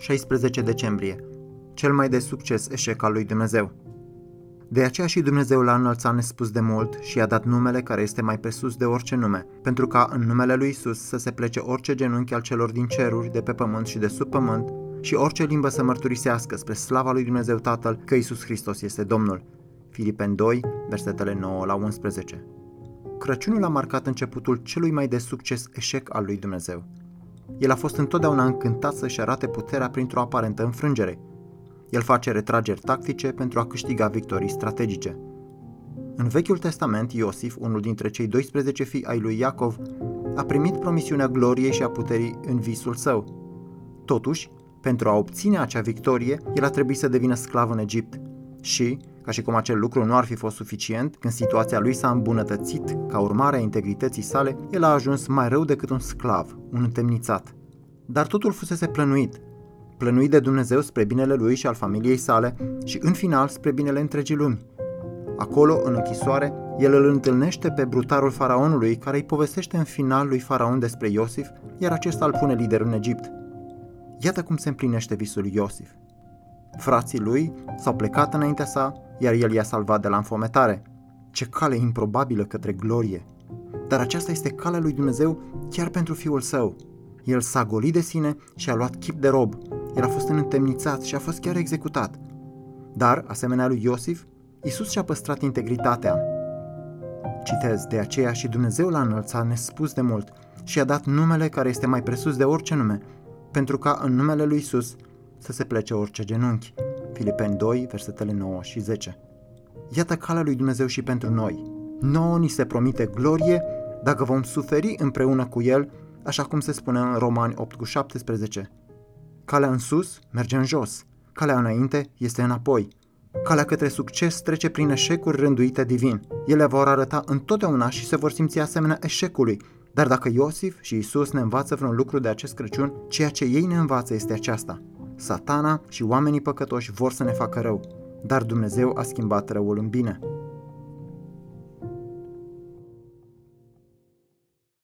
16 decembrie. Cel mai de succes eșec al lui Dumnezeu. De aceea și Dumnezeu l-a înălțat nespus de mult și i-a dat numele care este mai presus de orice nume, pentru ca în numele lui Isus să se plece orice genunchi al celor din ceruri, de pe pământ și de sub pământ, și orice limbă să mărturisească spre slava lui Dumnezeu Tatăl că Isus Hristos este Domnul. Filipeni 2, versetele 9 la 11. Crăciunul a marcat începutul celui mai de succes eșec al lui Dumnezeu. El a fost întotdeauna încântat să-și arate puterea printr-o aparentă înfrângere. El face retrageri tactice pentru a câștiga victorii strategice. În Vechiul Testament, Iosif, unul dintre cei 12 fii ai lui Iacov, a primit promisiunea gloriei și a puterii în visul său. Totuși, pentru a obține acea victorie, el a trebuit să devină sclav în Egipt și, ca și cum acel lucru nu ar fi fost suficient, când situația lui s-a îmbunătățit ca urmare a integrității sale, el a ajuns mai rău decât un sclav, un întemnițat. Dar totul fusese plănuit, plănuit de Dumnezeu spre binele lui și al familiei sale și în final spre binele întregii lumi. Acolo, în închisoare, el îl întâlnește pe brutarul faraonului care îi povestește în final lui faraon despre Iosif, iar acesta îl pune lider în Egipt. Iată cum se împlinește visul Iosif. Frații lui s-au plecat înaintea sa, iar el i-a salvat de la înfometare. Ce cale improbabilă către glorie! Dar aceasta este calea lui Dumnezeu chiar pentru fiul său. El s-a golit de sine și a luat chip de rob. El a fost întemnițat și a fost chiar executat. Dar, asemenea lui Iosif, Isus și-a păstrat integritatea. Citez, de aceea și Dumnezeu l-a înălțat nespus de mult și a dat numele care este mai presus de orice nume, pentru ca în numele lui Isus să se plece orice genunchi. Filipeni 2, versetele 9 și 10. Iată calea lui Dumnezeu și pentru noi. Nouă ni se promite glorie dacă vom suferi împreună cu El, așa cum se spune în Romani 8 cu 17. Calea în sus merge în jos, calea înainte este înapoi. Calea către succes trece prin eșecuri rânduite divin. Ele vor arăta întotdeauna și se vor simți asemenea eșecului, dar dacă Iosif și Isus ne învață vreun lucru de acest Crăciun, ceea ce ei ne învață este aceasta. Satana și oamenii păcătoși vor să ne facă rău, dar Dumnezeu a schimbat răul în bine.